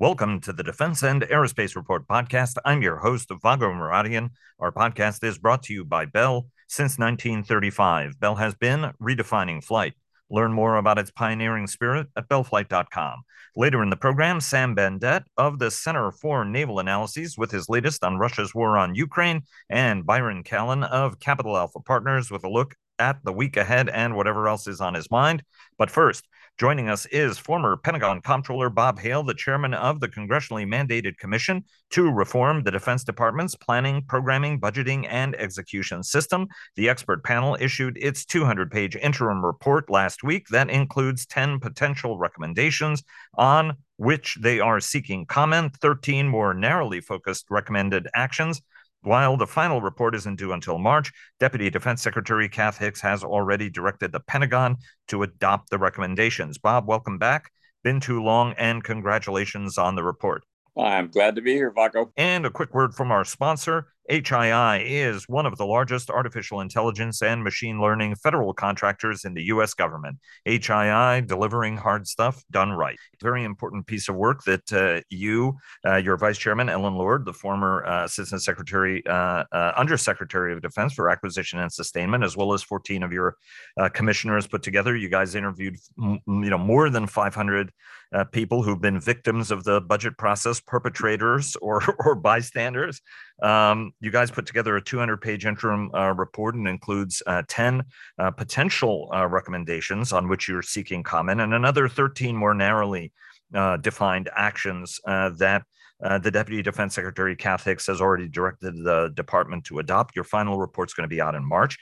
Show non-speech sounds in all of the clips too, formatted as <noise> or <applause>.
Welcome to the Defense and Aerospace Report podcast. I'm your host, Vago Muradian. Our podcast is brought to you by Bell. Since 1935, Bell has been redefining flight. Learn more about its pioneering spirit at bellflight.com. Later in the program, Sam Bendett of the Center for Naval Analyses with his latest on Russia's war on Ukraine, and Byron Callan of Capital Alpha Partners with a look at the week ahead and whatever else is on his mind. But first, Joining us is former Pentagon Comptroller Bob Hale, the chairman of the congressionally mandated commission to reform the Defense Department's planning, programming, budgeting, and execution system. The expert panel issued its 200 page interim report last week that includes 10 potential recommendations on which they are seeking comment, 13 more narrowly focused recommended actions while the final report isn't due until March, Deputy Defense Secretary Kath Hicks has already directed the Pentagon to adopt the recommendations. Bob, welcome back. Been too long, and congratulations on the report. I'm glad to be here, Vago. And a quick word from our sponsor. HII is one of the largest artificial intelligence and machine learning federal contractors in the U.S. government. HII delivering hard stuff done right. Very important piece of work that uh, you, uh, your Vice Chairman, Ellen Lord, the former uh, Assistant Secretary, uh, uh, Undersecretary of Defense for Acquisition and Sustainment, as well as 14 of your uh, commissioners put together. You guys interviewed, you know, more than 500 uh, people who've been victims of the budget process, perpetrators <laughs> or, or bystanders. Um, you guys put together a 200 page interim uh, report and includes uh, 10 uh, potential uh, recommendations on which you're seeking comment and another 13 more narrowly uh, defined actions that the Deputy Defense Secretary Kath Hicks has already directed the department to adopt. Your final report's going to be out in March.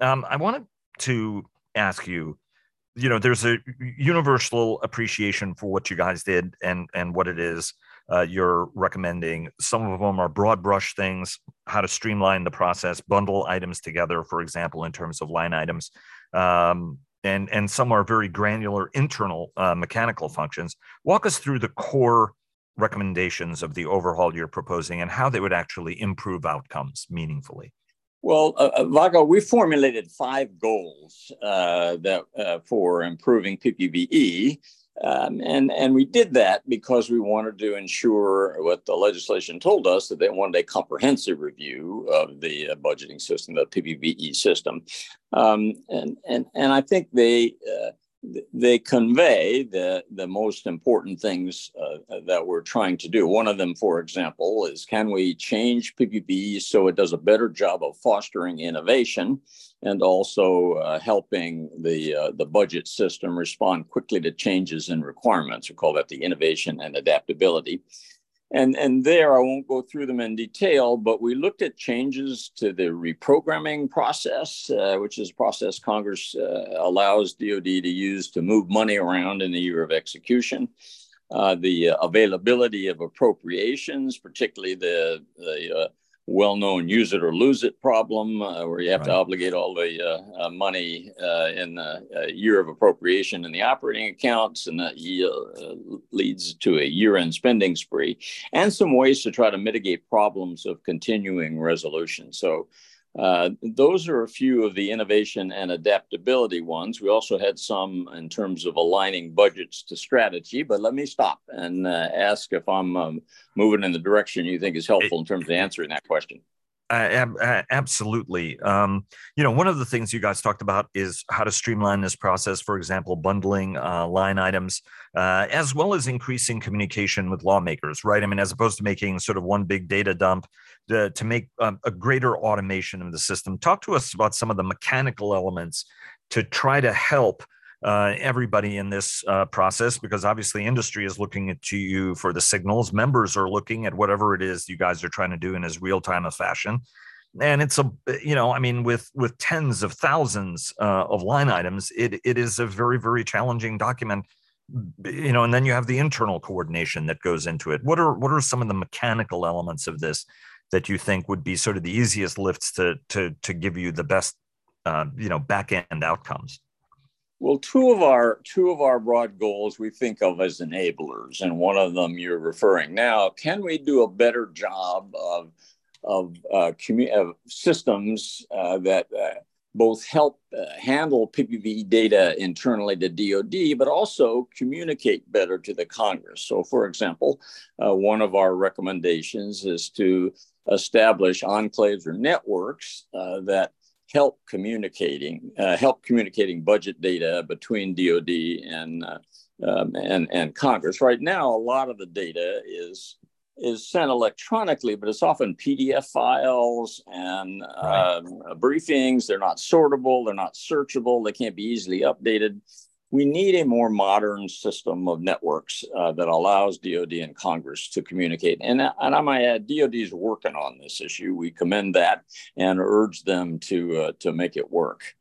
Um, I wanted to ask you you know there's a universal appreciation for what you guys did and and what it is uh, you're recommending. Some of them are broad brush things how to streamline the process bundle items together for example in terms of line items. Um, and and some are very granular internal uh, mechanical functions. Walk us through the core recommendations of the overhaul you're proposing and how they would actually improve outcomes meaningfully well, uh, uh, Vago, we formulated five goals uh, that uh, for improving PPBE, um, and and we did that because we wanted to ensure what the legislation told us that they wanted a comprehensive review of the uh, budgeting system, the PPBE system, um, and and and I think they uh, they convey the, the most important things uh, that we're trying to do. One of them, for example, is can we change PPP so it does a better job of fostering innovation and also uh, helping the, uh, the budget system respond quickly to changes in requirements? We call that the innovation and adaptability. And, and there, I won't go through them in detail, but we looked at changes to the reprogramming process, uh, which is a process Congress uh, allows DoD to use to move money around in the year of execution. Uh, the availability of appropriations, particularly the, the uh, well-known use it or lose it problem uh, where you have right. to obligate all the uh, uh, money uh, in the uh, year of appropriation in the operating accounts and that uh, leads to a year-end spending spree and some ways to try to mitigate problems of continuing resolution so uh, those are a few of the innovation and adaptability ones. We also had some in terms of aligning budgets to strategy, but let me stop and uh, ask if I'm um, moving in the direction you think is helpful in terms of answering that question. Uh, absolutely. Um, you know, one of the things you guys talked about is how to streamline this process. For example, bundling uh, line items, uh, as well as increasing communication with lawmakers. Right. I mean, as opposed to making sort of one big data dump, to, to make um, a greater automation of the system. Talk to us about some of the mechanical elements to try to help uh, everybody in this uh, process because obviously industry is looking to you for the signals. Members are looking at whatever it is you guys are trying to do in as real time a fashion. And it's a you know i mean with with tens of thousands uh, of line items it it is a very very challenging document you know and then you have the internal coordination that goes into it. What are what are some of the mechanical elements of this that you think would be sort of the easiest lifts to to to give you the best uh, you know back end outcomes well, two of our two of our broad goals we think of as enablers, and one of them you're referring now. Can we do a better job of of, uh, commu- of systems uh, that uh, both help uh, handle PPV data internally to DoD, but also communicate better to the Congress. So, for example, uh, one of our recommendations is to establish enclaves or networks uh, that help communicating uh, help communicating budget data between DoD and uh, um, and and Congress. Right now, a lot of the data is is sent electronically, but it's often PDF files and right. um, briefings. They're not sortable, they're not searchable, they can't be easily updated. We need a more modern system of networks uh, that allows DoD and Congress to communicate. And, and I might add, DoD is working on this issue. We commend that and urge them to, uh, to make it work.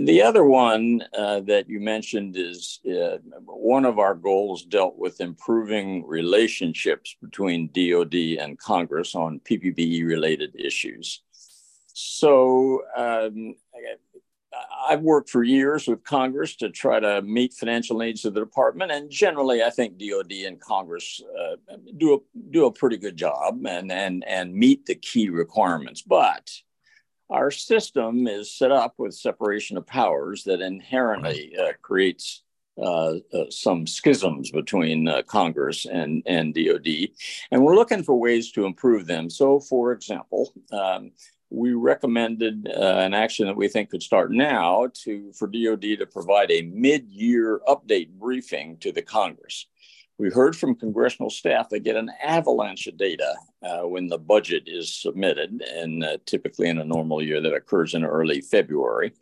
The other one uh, that you mentioned is uh, one of our goals dealt with improving relationships between DoD and Congress on PPBE related issues. So um, I've worked for years with Congress to try to meet financial needs of the department, and generally, I think DoD and Congress uh, do a do a pretty good job and and and meet the key requirements. But our system is set up with separation of powers that inherently uh, creates uh, uh, some schisms between uh, Congress and, and DOD, and we're looking for ways to improve them. So, for example, um, we recommended uh, an action that we think could start now to for DOD to provide a mid-year update briefing to the Congress. We heard from congressional staff they get an avalanche of data uh, when the budget is submitted, and uh, typically in a normal year that occurs in early February.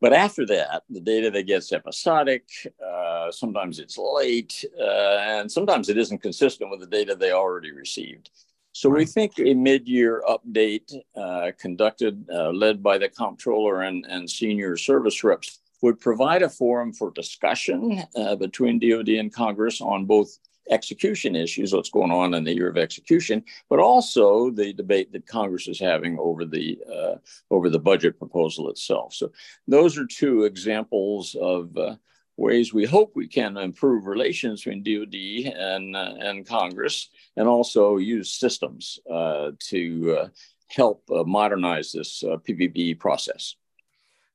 But after that, the data that gets episodic, uh, sometimes it's late, uh, and sometimes it isn't consistent with the data they already received. So we think a mid-year update uh, conducted, uh, led by the comptroller and, and senior service reps would provide a forum for discussion uh, between DoD and Congress on both execution issues, what's going on in the year of execution, but also the debate that Congress is having over the uh, over the budget proposal itself. So those are two examples of uh, ways we hope we can improve relations between DoD and uh, and Congress, and also use systems uh, to uh, help uh, modernize this PPB process.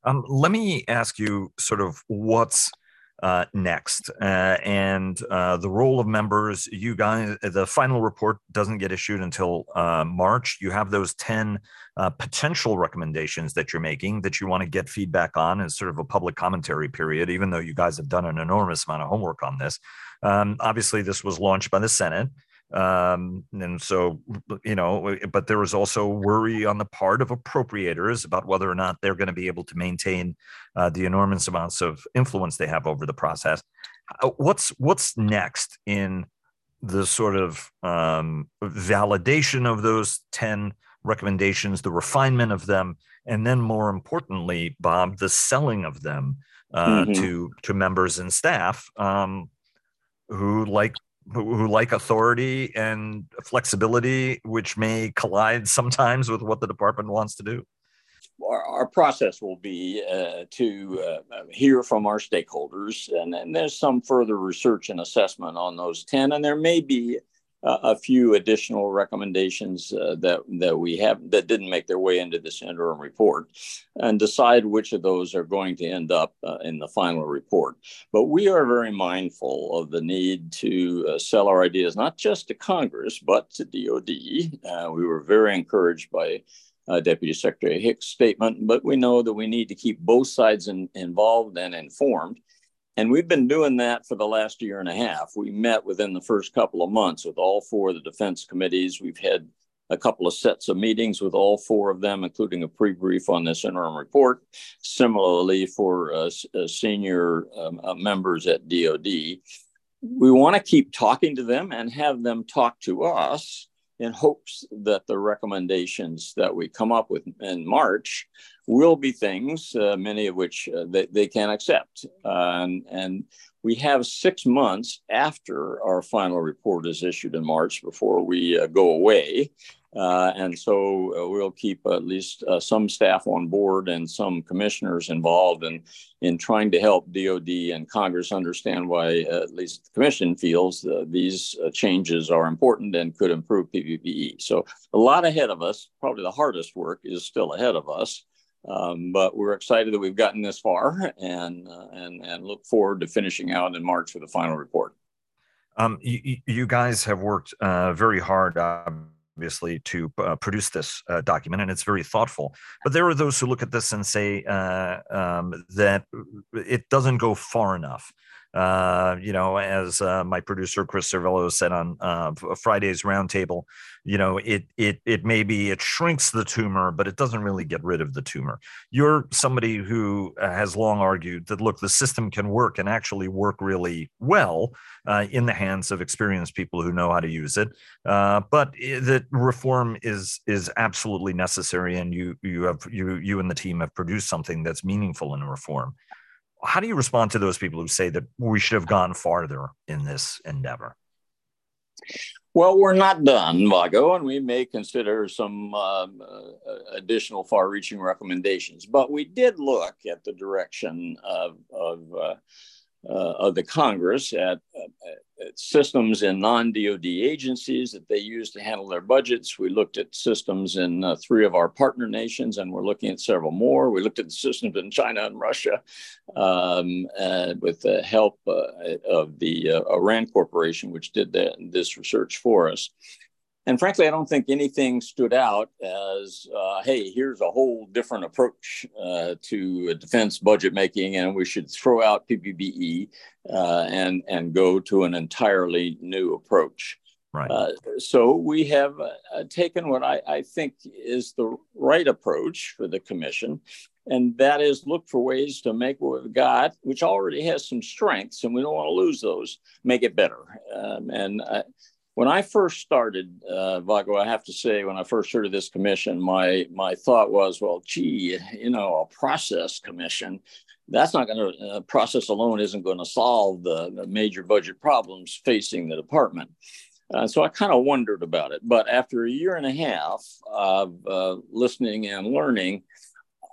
Um, let me ask you sort of what's uh, next uh, and uh, the role of members. You guys, the final report doesn't get issued until uh, March. You have those 10 uh, potential recommendations that you're making that you want to get feedback on as sort of a public commentary period, even though you guys have done an enormous amount of homework on this. Um, obviously, this was launched by the Senate um, and so you know but there was also worry on the part of appropriators about whether or not they're going to be able to maintain uh, the enormous amounts of influence they have over the process uh, what's what's next in the sort of um, validation of those 10 recommendations the refinement of them and then more importantly bob the selling of them uh, mm-hmm. to to members and staff um, who like who, like authority and flexibility, which may collide sometimes with what the department wants to do? Our, our process will be uh, to uh, hear from our stakeholders, and, and there's some further research and assessment on those 10, and there may be a few additional recommendations uh, that that we have that didn't make their way into this interim report, and decide which of those are going to end up uh, in the final report. But we are very mindful of the need to uh, sell our ideas not just to Congress but to DoD. Uh, we were very encouraged by. Uh, Deputy Secretary Hicks' statement, but we know that we need to keep both sides in, involved and informed and we've been doing that for the last year and a half. We met within the first couple of months with all four of the defense committees. We've had a couple of sets of meetings with all four of them, including a pre-brief on this interim report. Similarly, for uh, senior um, uh, members at DoD, we want to keep talking to them and have them talk to us in hopes that the recommendations that we come up with in March will be things, uh, many of which uh, they, they can accept. Uh, and, and we have six months after our final report is issued in March before we uh, go away. Uh, and so uh, we'll keep at least some staff on board and some commissioners involved in, in trying to help DOD and Congress understand why at least the commission feels these changes are important and could improve PPBE. So a lot ahead of us. Probably the hardest work is still ahead of us. Um, but we're excited that we've gotten this far and, uh, and, and look forward to finishing out in March with the final report. Um, you, you, guys have worked uh, very hard, obviously, to uh, produce this uh, document, and it's very thoughtful. But there are those who look at this and say uh, um, that it doesn't go far enough. Uh, you know, as uh, my producer Chris Cervello said on uh, Friday's roundtable, you know, it it it maybe it shrinks the tumor, but it doesn't really get rid of the tumor. You're somebody who uh, has long argued that look, the system can work and actually work really well uh, in the hands of experienced people who know how to use it. But that reform is is absolutely necessary, and you you have you you and the team have produced something that's meaningful in reform how do you respond to those people who say that we should have gone farther in this endeavor? Well, we're not done, Vago, and we may consider some um, uh, additional far reaching recommendations. But we did look at the direction of, of uh, of the Congress at, at systems in non DoD agencies that they use to handle their budgets. We looked at systems in uh, three of our partner nations, and we're looking at several more. We looked at the systems in China and Russia um, uh, with the help uh, of the uh, RAND Corporation, which did that, this research for us. And frankly, I don't think anything stood out as, uh, hey, here's a whole different approach uh, to defense budget making, and we should throw out PPBE uh, and, and go to an entirely new approach. Right. Uh, so we have uh, taken what I, I think is the right approach for the commission, and that is look for ways to make what we've got, which already has some strengths, and we don't want to lose those, make it better. Um, and uh, when I first started, uh, Vago, I have to say, when I first heard of this commission, my my thought was, well, gee, you know, a process commission, that's not going to uh, process alone isn't going to solve the, the, major budget problems facing the department. Uh, so I kind of wondered about it. But after a year and a half of uh, listening and learning,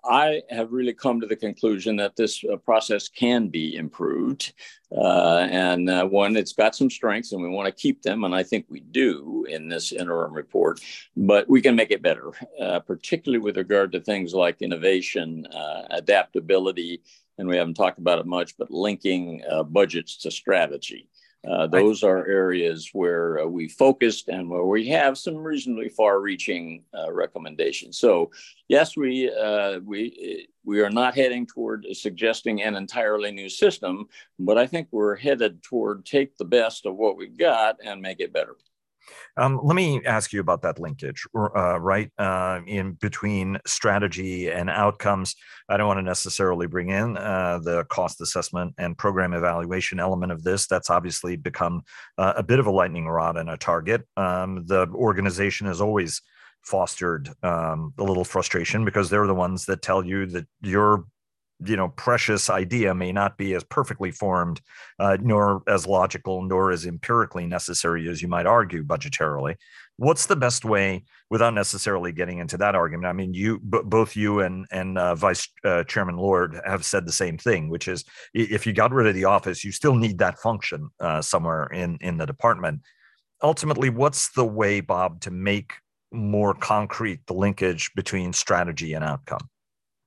I have really come to the conclusion that this uh, process can be improved. Uh, and uh, one, it's got some strengths and we want to keep them. And I think we do in this interim report, but we can make it better, uh, particularly with regard to things like innovation, uh, adaptability, and we haven't talked about it much, but linking uh, budgets to strategy. Uh, those are areas where uh, we focused and where we have some reasonably far-reaching uh, recommendations. So, yes, we uh, we we are not heading toward suggesting an entirely new system, but I think we're headed toward take the best of what we've got and make it better. Um, let me ask you about that linkage, uh, right? Uh, in between strategy and outcomes. I don't want to necessarily bring in uh, the cost assessment and program evaluation element of this. That's obviously become uh, a bit of a lightning rod and a target. Um, the organization has always fostered um, a little frustration because they're the ones that tell you that your you know precious idea may not be as perfectly formed uh, nor as logical nor as empirically necessary as you might argue budgetarily. What's the best way without necessarily getting into that argument i mean you b- both you and and uh, vice uh, chairman lord have said the same thing which is if you got rid of the office you still need that function uh, somewhere in in the department. Ultimately what's the way bob to make more concrete the linkage between strategy and outcome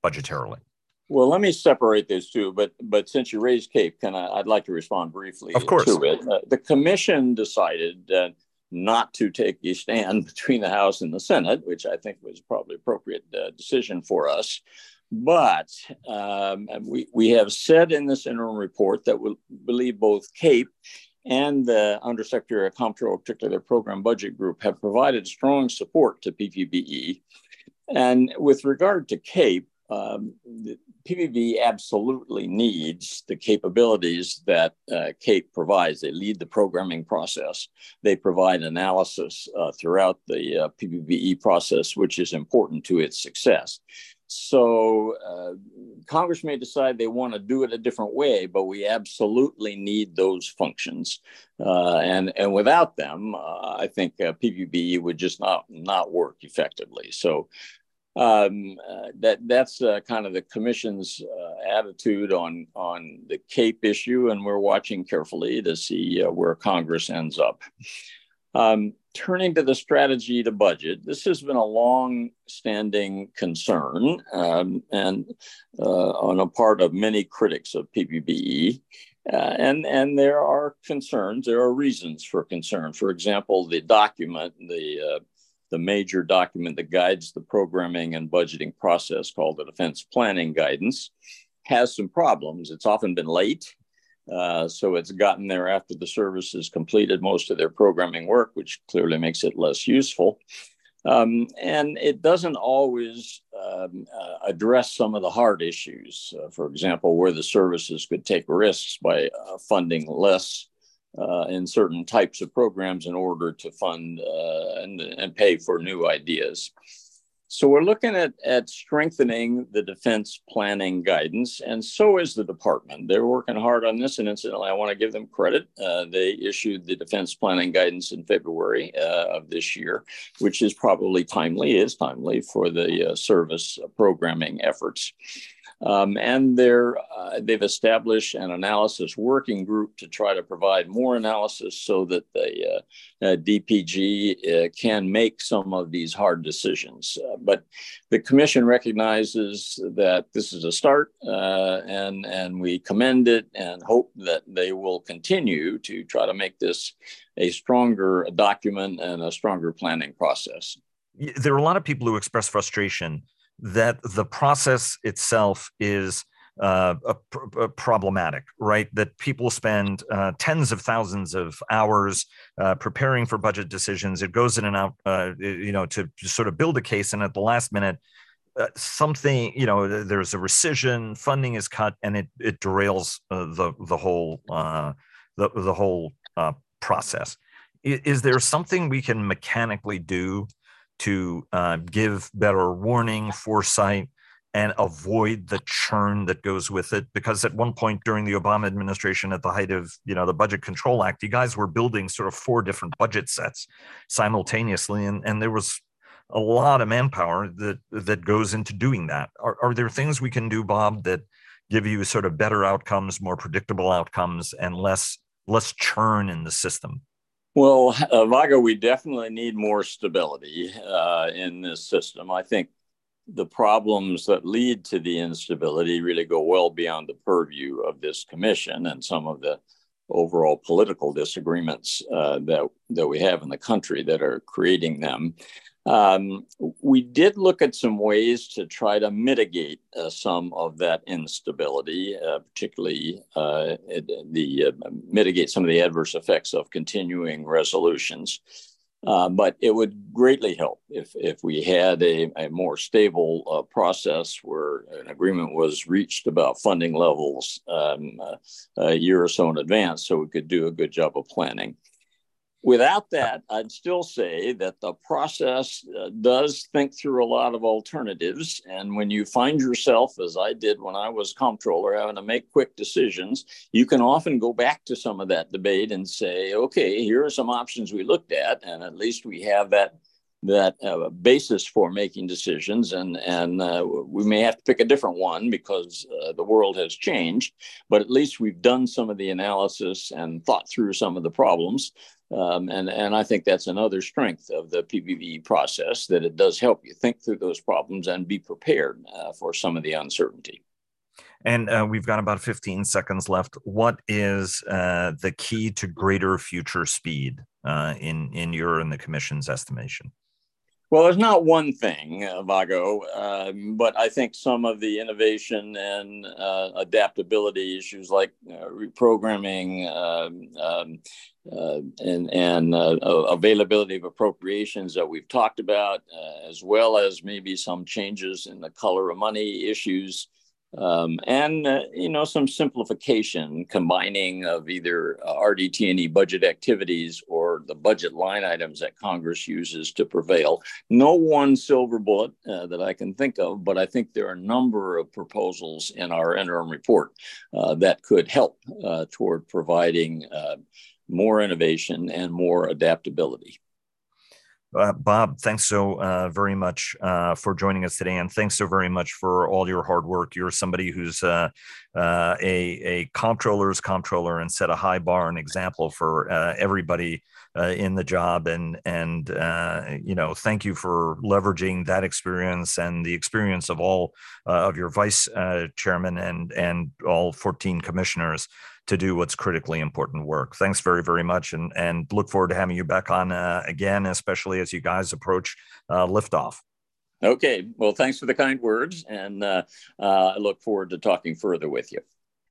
budgetarily well, let me separate those two, but but since you raised CAPE, can I? I'd like to respond briefly. Of course. To it. Uh, the commission decided uh, not to take a stand <laughs> between the House and the Senate, which I think was probably appropriate uh, decision for us. But um, we we have said in this interim report that we believe both CAPE and the Undersecretary of Comptroller, particularly their program budget group, have provided strong support to PPBE. And with regard to CAPE, um, PPB absolutely needs the capabilities that uh, CAPE provides. They lead the programming process. They provide analysis uh, throughout the uh, PPBE process, which is important to its success. So uh, Congress may decide they want to do it a different way, but we absolutely need those functions. Uh, and, and without them, uh, I think uh, PPBE would just not, not work effectively. So um, uh, that that's uh, kind of the commission's uh, attitude on on the CAPE issue, and we're watching carefully to see uh, where Congress ends up. Um, turning to the strategy to budget, this has been a long standing concern um, and uh, on a part of many critics of PPBE. Uh, and, and there are concerns, there are reasons for concern. For example, the document, the, uh, the major document that guides the programming and budgeting process called the Defense Planning Guidance, has some problems. It's often been late. Uh, so it's gotten there after the service has completed most of their programming work, which clearly makes it less useful. Um, and it doesn't always um, uh, address some of the hard issues. Uh, for example, where the services could take risks by uh, funding less uh, in certain types of programs in order to fund uh, and, and pay for new ideas. So we're looking at, at strengthening the defense planning guidance, and so is the department. They're working hard on this, and incidentally, I want to give them credit. Uh, they issued the defense planning guidance in February uh, of this year, which is probably timely, is timely for the uh, service programming efforts. Um, and they're, uh, they've established an analysis working group to try to provide more analysis so that the uh, uh, DPG uh, can make some of these hard decisions. Uh, but the commission recognizes that this is a start, uh, and, and we commend it and hope that they will continue to try to make this a stronger document and a stronger planning process. There are a lot of people who express frustration that the process itself is uh, a, a problematic, right? That people spend uh, tens of thousands of hours uh, preparing for budget decisions. It goes in and out, uh, you know, to, to, sort of build a case, and at the last minute, uh, something, you know, there's a rescission, funding is cut, and it it derails uh, the the whole the the whole process. Is, is there something we can mechanically do to uh, give better warning, foresight, and avoid the churn that goes with it. Because at one point during the Obama administration, at the height of you know the Budget Control Act, you guys were building sort of four different budget sets simultaneously, and and there was a lot of manpower that that goes into doing that. Are, are there things we can do, Bob, that give you sort of better outcomes, more predictable outcomes, and less less churn in the system? Well, uh, Vago, we definitely need more stability uh, in this system. I think the problems that lead to the instability really go well beyond the purview of this commission and some of the overall political disagreements uh, that that we have in the country that are creating them. Um, we did look at some ways to try to mitigate uh, some of that instability, uh, particularly uh, the uh, mitigate some of the adverse effects of continuing resolutions. Uh, but it would greatly help if, if we had a, a more stable uh, process where an agreement was reached about funding levels um, a year or so in advance so we could do a good job of planning. Without that, I'd still say that the process uh, does think through a lot of alternatives. And when you find yourself, as I did when I was comptroller, having to make quick decisions, you can often go back to some of that debate and say, okay, here are some options we looked at. And at least we have that that uh, basis for making decisions and and uh, we may have to pick a different one because uh, the world has changed but at least we've done some of the analysis and thought through some of the problems um, and, and I think that's another strength of the PPBE process that it does help you think through those problems and be prepared uh, for some of the uncertainty. And uh, we've got about 15 seconds left. What is uh, the key to greater future speed uh, in, in your and the Commission's estimation? Well, there's not one thing, uh, Vago, um, but I think some of the innovation and uh, adaptability issues like uh, reprogramming um, um, uh, and, and uh, availability of appropriations that we've talked about, uh, as well as maybe some changes in the color of money issues um, and uh, you know some simplification combining of either uh, RDT&E budget activities or the budget line items that Congress uses to prevail. No one silver bullet uh, that I can think of, but I think there are a number of proposals in our interim report uh, that could help uh, toward providing more innovation and more adaptability. Uh, Bob, thanks so uh, very much uh, for joining us today, and thanks so very much for all your hard work. You're somebody who's uh, uh, a a comptroller's comptroller and set a high bar, and example for uh, everybody in the job. And and you know, thank you for leveraging that experience and the experience of all of your vice chairman and and all 14 commissioners to do what's critically important work. Thanks very, very much, and and look forward to having you back on uh, again, especially as you guys approach uh, liftoff. Okay, well, thanks for the kind words, and uh, uh I look forward to talking further with you.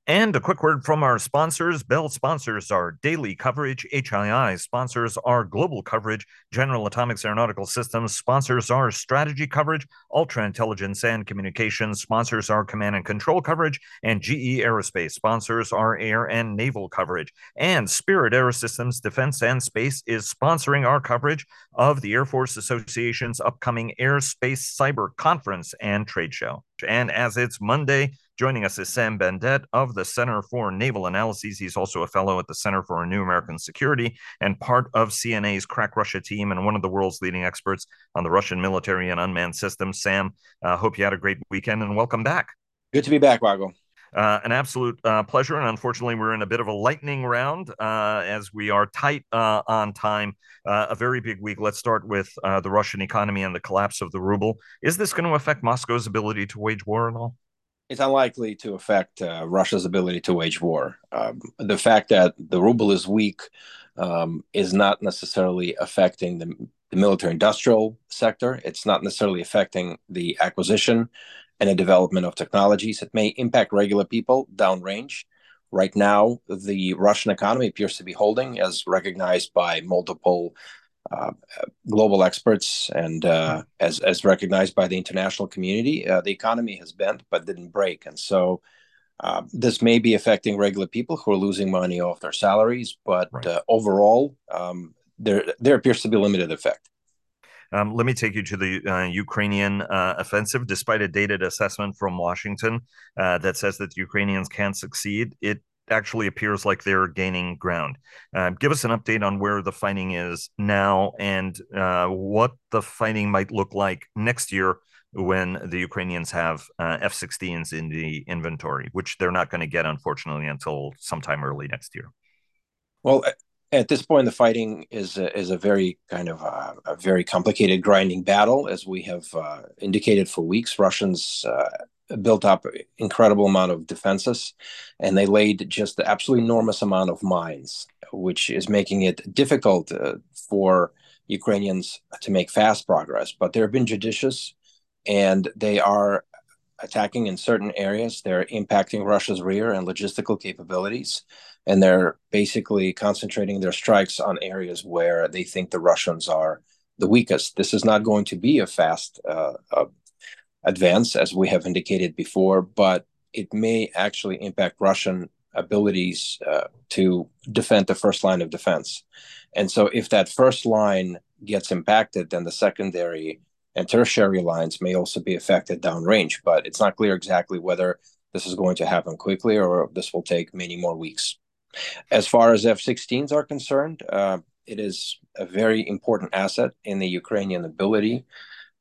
And a quick word from our sponsors. Bell sponsors our daily coverage. HII sponsors our global coverage. General Atomics Aeronautical Systems sponsors our strategy coverage. Ultra Intelligence and Communications sponsors our command and control coverage. And GE Aerospace sponsors our air and naval coverage. And Spirit Aerosystems Defense and Space is sponsoring our coverage of the Air Force Association's upcoming Airspace Cyber Conference and Trade Show. And as it's Monday, Joining us is Sam Bendett of the Center for Naval Analyses. He's also a fellow at the Center for New American Security and part of CNA's Crack Russia team and one of the world's leading experts on the Russian military and unmanned systems. Sam, uh, hope you had a great weekend and welcome back. Good to be back, Vago. Uh, an absolute uh, pleasure. And unfortunately, we're in a bit of a lightning round uh, as we are tight uh, on time. Uh, a very big week. Let's start with uh, the Russian economy and the collapse of the ruble. Is this going to affect Moscow's ability to wage war at all? It's unlikely to affect uh, Russia's ability to wage war. Um, the fact that the ruble is weak um, is not necessarily affecting the, the military industrial sector. It's not necessarily affecting the acquisition and the development of technologies. It may impact regular people downrange. Right now, the Russian economy appears to be holding, as recognized by multiple uh, global experts and uh, as as recognized by the international community, uh, the economy has bent but didn't break, and so uh, this may be affecting regular people who are losing money off their salaries. But right. Uh, overall, um, there there appears to be limited effect. Um, let me take you to the uh, Ukrainian uh, offensive. Despite a dated assessment from Washington uh, that says that the Ukrainians can't succeed, it actually appears like they're gaining ground. Uh, give us an update on where the fighting is now and uh, what the fighting might look like next year when the Ukrainians have uh, F 16s in the inventory, which they're not going to get, unfortunately, until sometime early next year. Well, at this point, the fighting is a, is a very kind of a, uh, a very complicated, grinding battle, as we have uh, indicated for weeks. Russians uh, built up incredible amount of defenses and they laid just the absolutely enormous amount of mines which is making it difficult uh, for ukrainians to make fast progress. But they've been judicious and they are attacking in certain areas. They're impacting russia's rear and logistical capabilities and they're basically concentrating their strikes on areas where they think the russians are the weakest this is not going to be a fast uh, advance, as we have indicated before, but it may actually impact Russian abilities uh, to defend the first line of defense. And so, if that first line gets impacted, then the secondary and tertiary lines may also be affected downrange. But it's not clear exactly whether this is going to happen quickly or this will take many more weeks. As far as F 16s are concerned, uh, it is a very important asset in the Ukrainian ability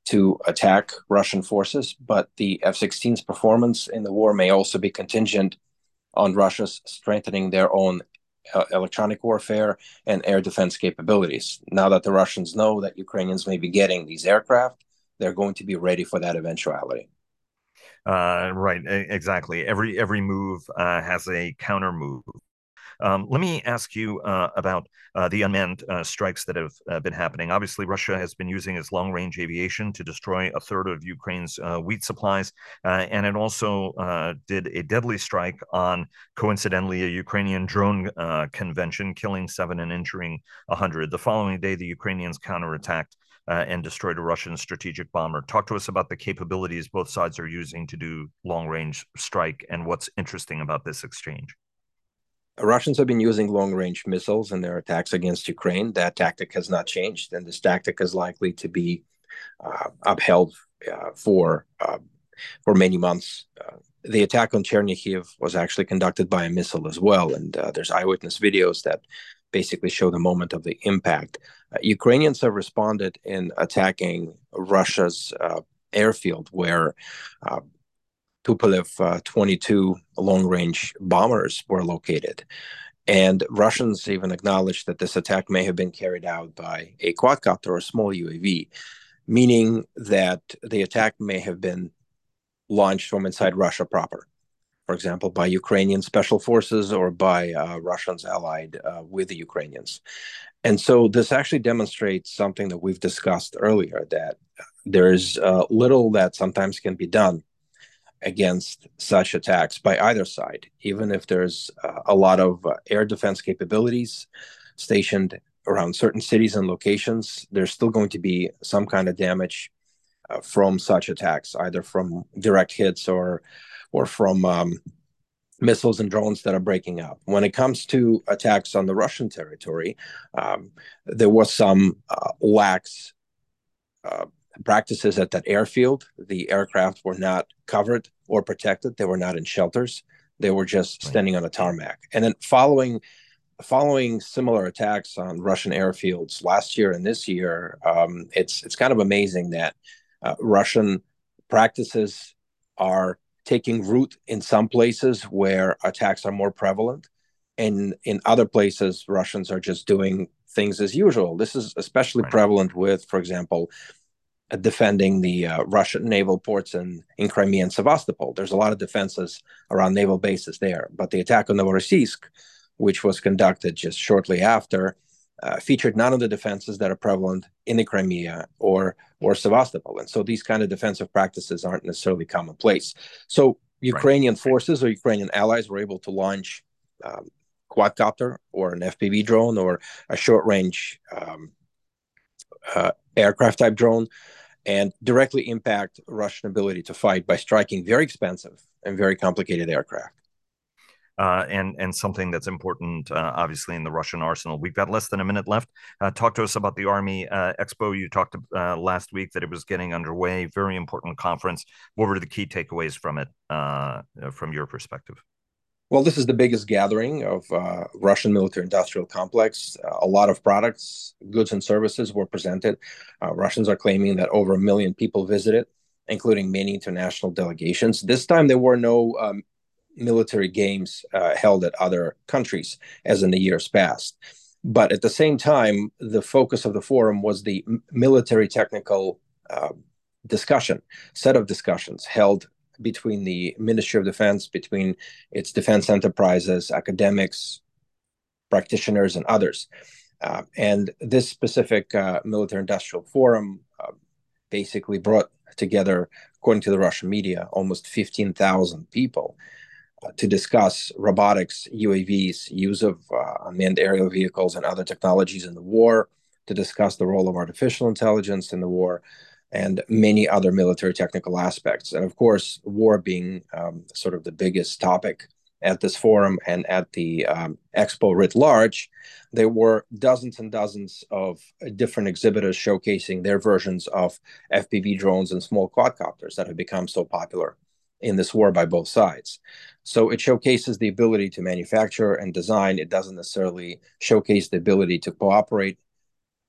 to attack Russian forces, but the F 16's performance in the war may also be contingent on Russia's strengthening their own uh, electronic warfare and air defense capabilities. Now that the Russians know that Ukrainians may be getting these aircraft, they're going to be ready for that eventuality. Uh, right, exactly. Every every move uh, has a counter move. Um, let me ask you uh, about uh, the unmanned uh, strikes that have uh, been happening. Obviously, Russia has been using its long range aviation to destroy a third of Ukraine's uh, wheat supplies. Uh, and it also did a deadly strike on, coincidentally, a Ukrainian drone convention, killing seven and injuring 100. The following day, the Ukrainians counterattacked. Uh, and destroyed a Russian strategic bomber. Talk to us about the capabilities both sides are using to do long range strike and what's interesting about this exchange. Russians have been using long range missiles in their attacks against Ukraine. That tactic has not changed, and this tactic is likely to be uh, upheld uh, for uh, for many months. Uh, the attack on Chernihiv was actually conducted by a missile as well, and uh, there's eyewitness videos that basically show the moment of the impact. Uh, Ukrainians have responded in attacking Russia's airfield, where Tupolev uh, 22 long range bombers were located. And Russians even acknowledged that this attack may have been carried out by a quadcopter or a small UAV, meaning that the attack may have been launched from inside Russia proper for example, by Ukrainian special forces or by uh, Russians allied uh, with the Ukrainians. And so this actually demonstrates something that we've discussed earlier that there's uh, little that sometimes can be done against such attacks by either side, even if there's uh, a lot of uh, air defense capabilities stationed around certain cities and locations. There's still going to be some kind of damage uh, from such attacks, either from direct hits or or from um, missiles and drones that are breaking up. When it comes to attacks on the Russian territory, um, there was some uh, lax uh, practices at that airfield. The aircraft were not covered or protected. They were not in shelters. They were just standing on a tarmac. And then following following similar attacks on Russian airfields last year and this year, um, it's it's kind of amazing that uh, Russian practices are taking root in some places where attacks are more prevalent. And in other places, Russians are just doing things as usual. This is especially right. prevalent with, for example, defending the uh, Russian naval ports in, in Crimea and Sevastopol. There's a lot of defenses around naval bases there. But the attack on Novorossiysk, which was conducted just shortly after, uh, featured none of the defenses that are prevalent in the Crimea or or Sevastopol, and so these kind of defensive practices aren't necessarily commonplace. So Ukrainian right. forces or Ukrainian allies were able to launch um, quadcopter or an FPV drone or a short range um, uh, aircraft type drone and directly impact Russian ability to fight by striking very expensive and very complicated aircraft uh, and and something that's important, uh, obviously, in the Russian arsenal. We've got less than a minute left. Uh, talk to us about the Army uh, Expo. You talked uh, last week that it was getting underway. Very important conference. What were the key takeaways from it, uh, from your perspective? Well, this is the biggest gathering of Russian military-industrial complex. a lot of products, goods, and services were presented. Russians are claiming that over a million people visited including many international delegations. This time, there were no um, military games uh, held at other countries, as in the years past. But at the same time, the focus of the forum was the military technical uh, discussion, set of discussions held between the Ministry of Defense, between its defense enterprises, academics, practitioners, and others. Uh, and this specific uh, military industrial forum uh, basically brought together, according to the Russian media, almost 15,000 people to discuss robotics, UAVs, use of uh, unmanned aerial vehicles, and other technologies in the war, to discuss the role of artificial intelligence in the war, and many other military technical aspects. And of course, war being um, sort of the biggest topic at this forum and at the um, expo writ large, there were dozens and dozens of different exhibitors showcasing their versions of FPV drones and small quadcopters that have become so popular in this war by both sides. So it showcases the ability to manufacture and design. It doesn't necessarily showcase the ability to cooperate,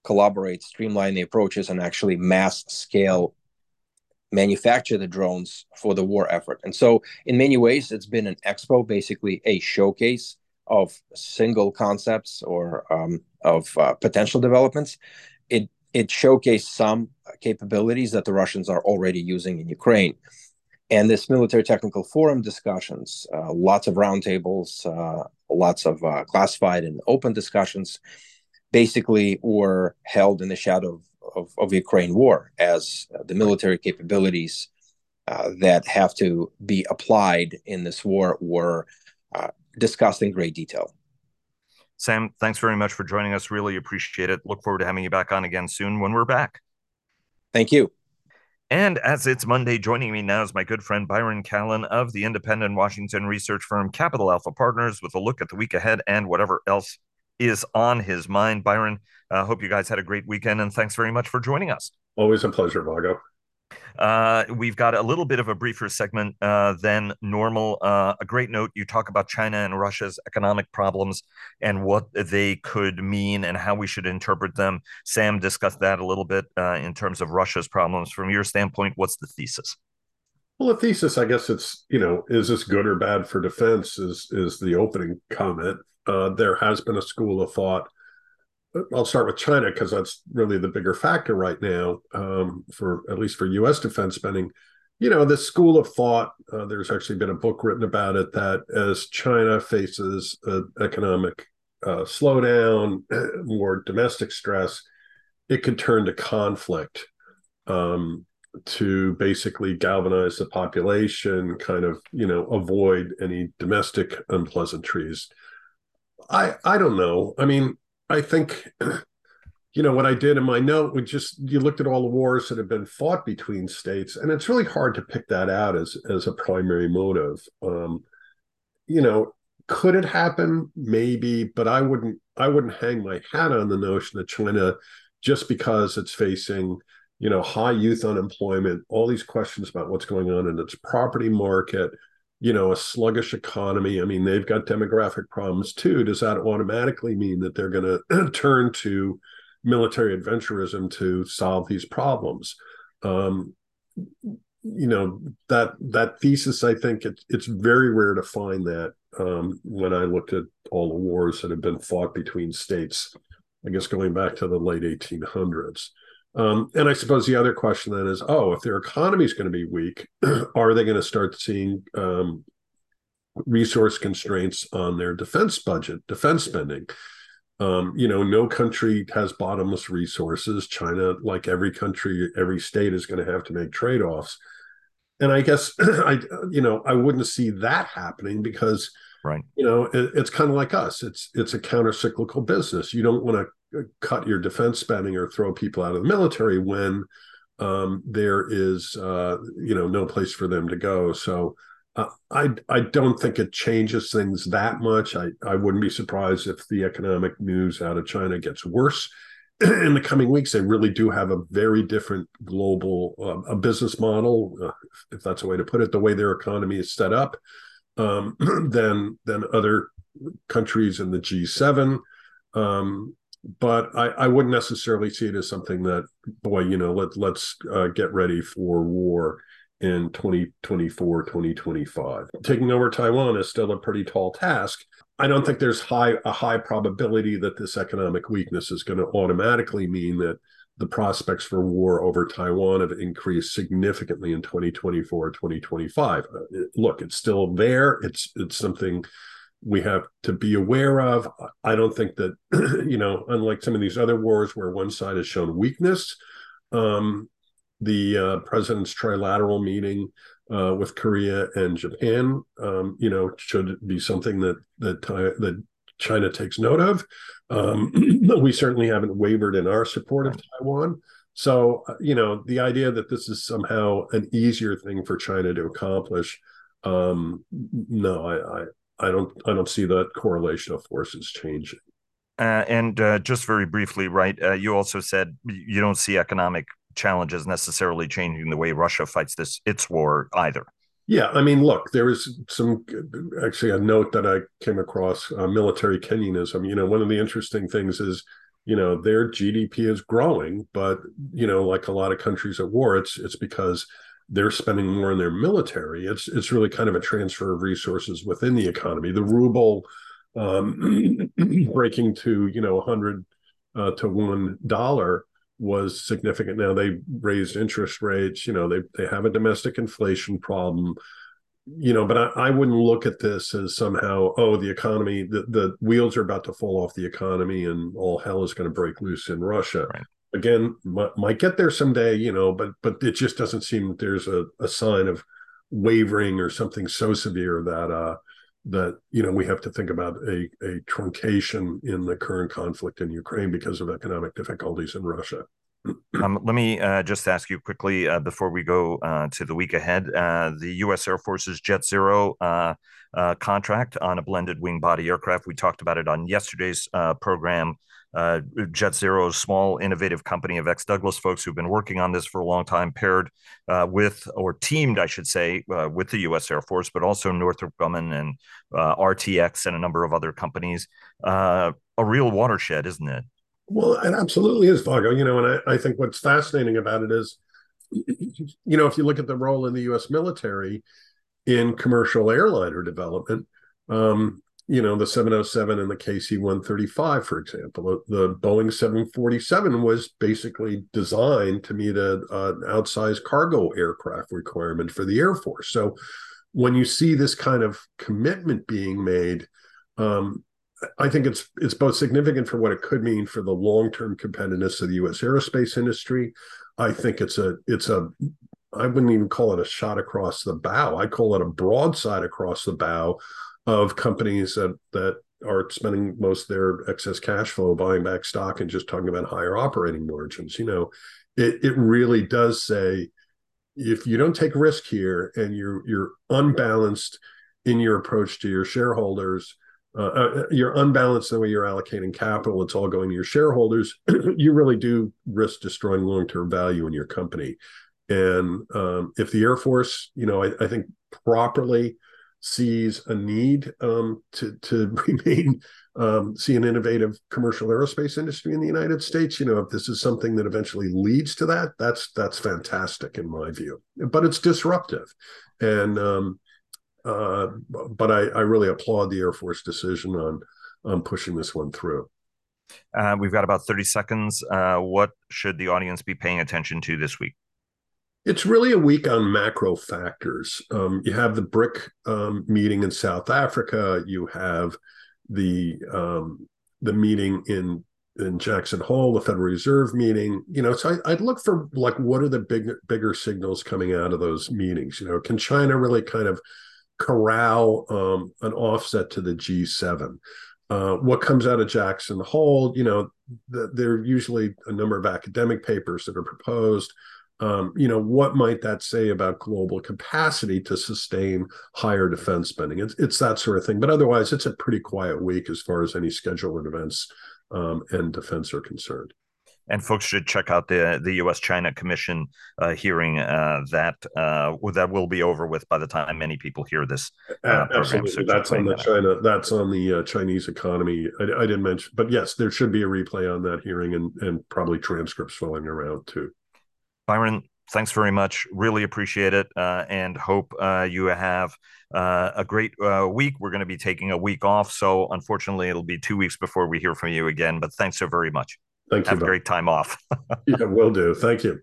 collaborate, streamline the approaches, and actually mass scale manufacture the drones for the war effort. And so, in many ways, it's been an expo, basically a showcase of single concepts or um, of uh, potential developments. It it showcased some capabilities that the Russians are already using in Ukraine and this military technical forum discussions, uh, lots of roundtables, uh, lots of uh, classified and open discussions, basically were held in the shadow of, of, of Ukraine war as uh, the military capabilities uh, that have to be applied in this war were uh, discussed in great detail. Sam, thanks very much for joining us. Really appreciate it. Look forward to having you back on again soon when we're back. Thank you. And as it's Monday, joining me now is my good friend Byron Callan of the independent Washington research firm Capital Alpha Partners with a look at the week ahead and whatever else is on his mind. Byron, uh, hope you guys had a great weekend and thanks very much for joining us. Always a pleasure, Vago. Uh, we've got a little bit of a briefer segment uh, than normal. Uh, a great note you talk about China and Russia's economic problems and what they could mean and how we should interpret them. Sam discussed that a little bit uh, in terms of Russia's problems. From your standpoint, what's the thesis? Well, the thesis, I guess it's you know, is this good or bad for defense? Is is the opening comment? Uh, there has been a school of thought I'll start with China because that's really the bigger factor right now um, for at least for U.S. defense spending. You know, this school of thought. Uh, there's actually been a book written about it that as China faces an economic uh, slowdown, <clears throat> more domestic stress, it could turn to conflict um, to basically galvanize the population, kind of you know avoid any domestic unpleasantries. I I don't know. I mean, I think, <clears throat> you know, what I did in my note would just you looked at all the wars that have been fought between states, and it's really hard to pick that out as as a primary motive. Um, you know, could it happen? Maybe, but I wouldn't I wouldn't hang my hat on the notion that China, just because it's facing you know high youth unemployment, all these questions about what's going on in its property market you know a sluggish economy. I mean they've got demographic problems too. Does that automatically mean that they're going to <clears throat> turn to military adventurism to solve these problems? Um, you know that that thesis i think it, it's very rare to find that um, when i looked at all the wars that have been fought between states i guess going back to the late 1800s um, and I suppose the other question then is, oh, if their economy is going to be weak, <clears throat> are they going to start seeing um, resource constraints on their defense budget, defense spending? Um, you know, no country has bottomless resources. China, like every country, every state is going to have to make trade offs. And I guess <clears throat> I, you know, I wouldn't see that happening because, right, you know, it, it's kind of like us. It's it's a counter cyclical business. You don't want to cut your defense spending or throw people out of the military when um, there is uh, you know no place for them to go. So uh, I I don't think it changes things that much. I I wouldn't be surprised if the economic news out of China gets worse <clears throat> in the coming weeks. They really do have a very different global uh, a business model, uh, if that's a way to put it. The way their economy is set up um, <clears throat> than than other countries in the G7. Um, but I, I wouldn't necessarily see it as something that, boy, you know, let let's uh, get ready for war in 2024, 2025. Taking over Taiwan is still a pretty tall task. I don't think there's high a high probability that this economic weakness is going to automatically mean that the prospects for war over Taiwan have increased significantly in 2024, 2025. Uh, look, it's still there. It's it's something we have to be aware of. I don't think that, <clears throat> you know, unlike some of these other wars where one side has shown weakness, um, the uh, president's trilateral meeting uh, with Korea and Japan, um, you know, should be something that that that China takes note of. Um, <clears throat> we certainly haven't wavered in our support of Taiwan. So, uh, you know, the idea that this is somehow an easier thing for China to accomplish, um, no, I, don't I don't see that correlation of forces changing. Uh, and uh, just very briefly, right? Uh, you also said you don't see economic challenges necessarily changing the way Russia fights this its war either. Yeah, I mean, look, there is some actually a note that I came across uh, military Keynesianism. You know, one of the interesting things is, you know, their GDP is growing, but you know, like a lot of countries at war, it's it's because they're spending more in their military. It's it's really kind of a transfer of resources within the economy. The ruble um, <clears throat> breaking to you know 100 uh, to one dollar was significant. Now they raised interest rates. You know they they have a domestic inflation problem. You know, but I, I wouldn't look at this as somehow oh the economy the the wheels are about to fall off the economy and all hell is going to break loose in Russia. Right again might, might get there someday you know but but it just doesn't seem that there's a, a sign of wavering or something so severe that uh that you know we have to think about a a truncation in the current conflict in Ukraine because of economic difficulties in Russia. <clears throat> um, let me uh, just ask you quickly uh, before we go uh, to the week ahead. Uh, the U.S. Air Force's JetZero uh, uh, contract on a blended wing body aircraft. We talked about it on yesterday's program. Uh, JetZero, a small innovative company of ex Douglas folks who've been working on this for a long time, paired uh, with or teamed, I should say, uh, with the U.S. Air Force, but also Northrop Grumman and uh, RTX and a number of other companies. Uh, a real watershed, isn't it? Well, it absolutely is, Vago. You know, and I, I think what's fascinating about it is, you know, if you look at the role in the U.S. military in commercial airliner development, um, you know, the 707 and the KC 135, for example. The Boeing 747 was basically designed to meet a, an outsized cargo aircraft requirement for the Air Force. So when you see this kind of commitment being made, um, I think it's it's both significant for what it could mean for the long term competitiveness of the U.S. aerospace industry. I think it's a it's a I wouldn't even call it a shot across the bow. I call it a broadside across the bow of companies that that are spending most of their excess cash flow buying back stock and just talking about higher operating margins. You know, it it really does say if you don't take risk here and you're you're unbalanced in your approach to your shareholders, uh, uh you're unbalanced in the way you're allocating capital. It's all going to your shareholders. <clears throat> you really do risk destroying long term value in your company. And um, if the Air Force, you know, I, I think properly sees a need um, to to <laughs> remain um, see an innovative commercial aerospace industry in the United States. You know, if this is something that eventually leads to that, that's that's fantastic in my view. But it's disruptive, and um, uh, but I, I really applaud the Air Force decision on on pushing this one through. Uh, we've got about 30 seconds. Uh, what should the audience be paying attention to this week? It's really a week on macro factors. Um, you have the BRIC um, meeting in South Africa. You have the um, the meeting in in Jackson Hole, the Federal Reserve meeting. You know, so I, would look for like what are the big bigger signals coming out of those meetings. You know, can China really kind of corral um, an offset to the G7? Uh, what comes out of Jackson Hole? You know, the, there are usually a number of academic papers that are proposed um, you know, what might that say about global capacity to sustain higher defense spending? It's, it's that sort of thing. But otherwise, it's a pretty quiet week as far as any scheduled events um, and defense are concerned. And folks should check out the the U.S. China Commission uh, hearing uh, that uh, that will be over with by the time many people hear this. Uh, absolutely, so that's on the that China. Out. That's on the uh, Chinese economy. I, I, didn't mention, but yes, there should be a replay on that hearing and and probably transcripts flowing around too. Byron, thanks very much. Really appreciate it, uh, and hope uh, you have uh, a great uh, week. We're going to be taking a week off, so unfortunately, it'll be two weeks before we hear from you again. But thanks so very much. Thank you. Have a great time off. <laughs> yeah, will do. Thank you.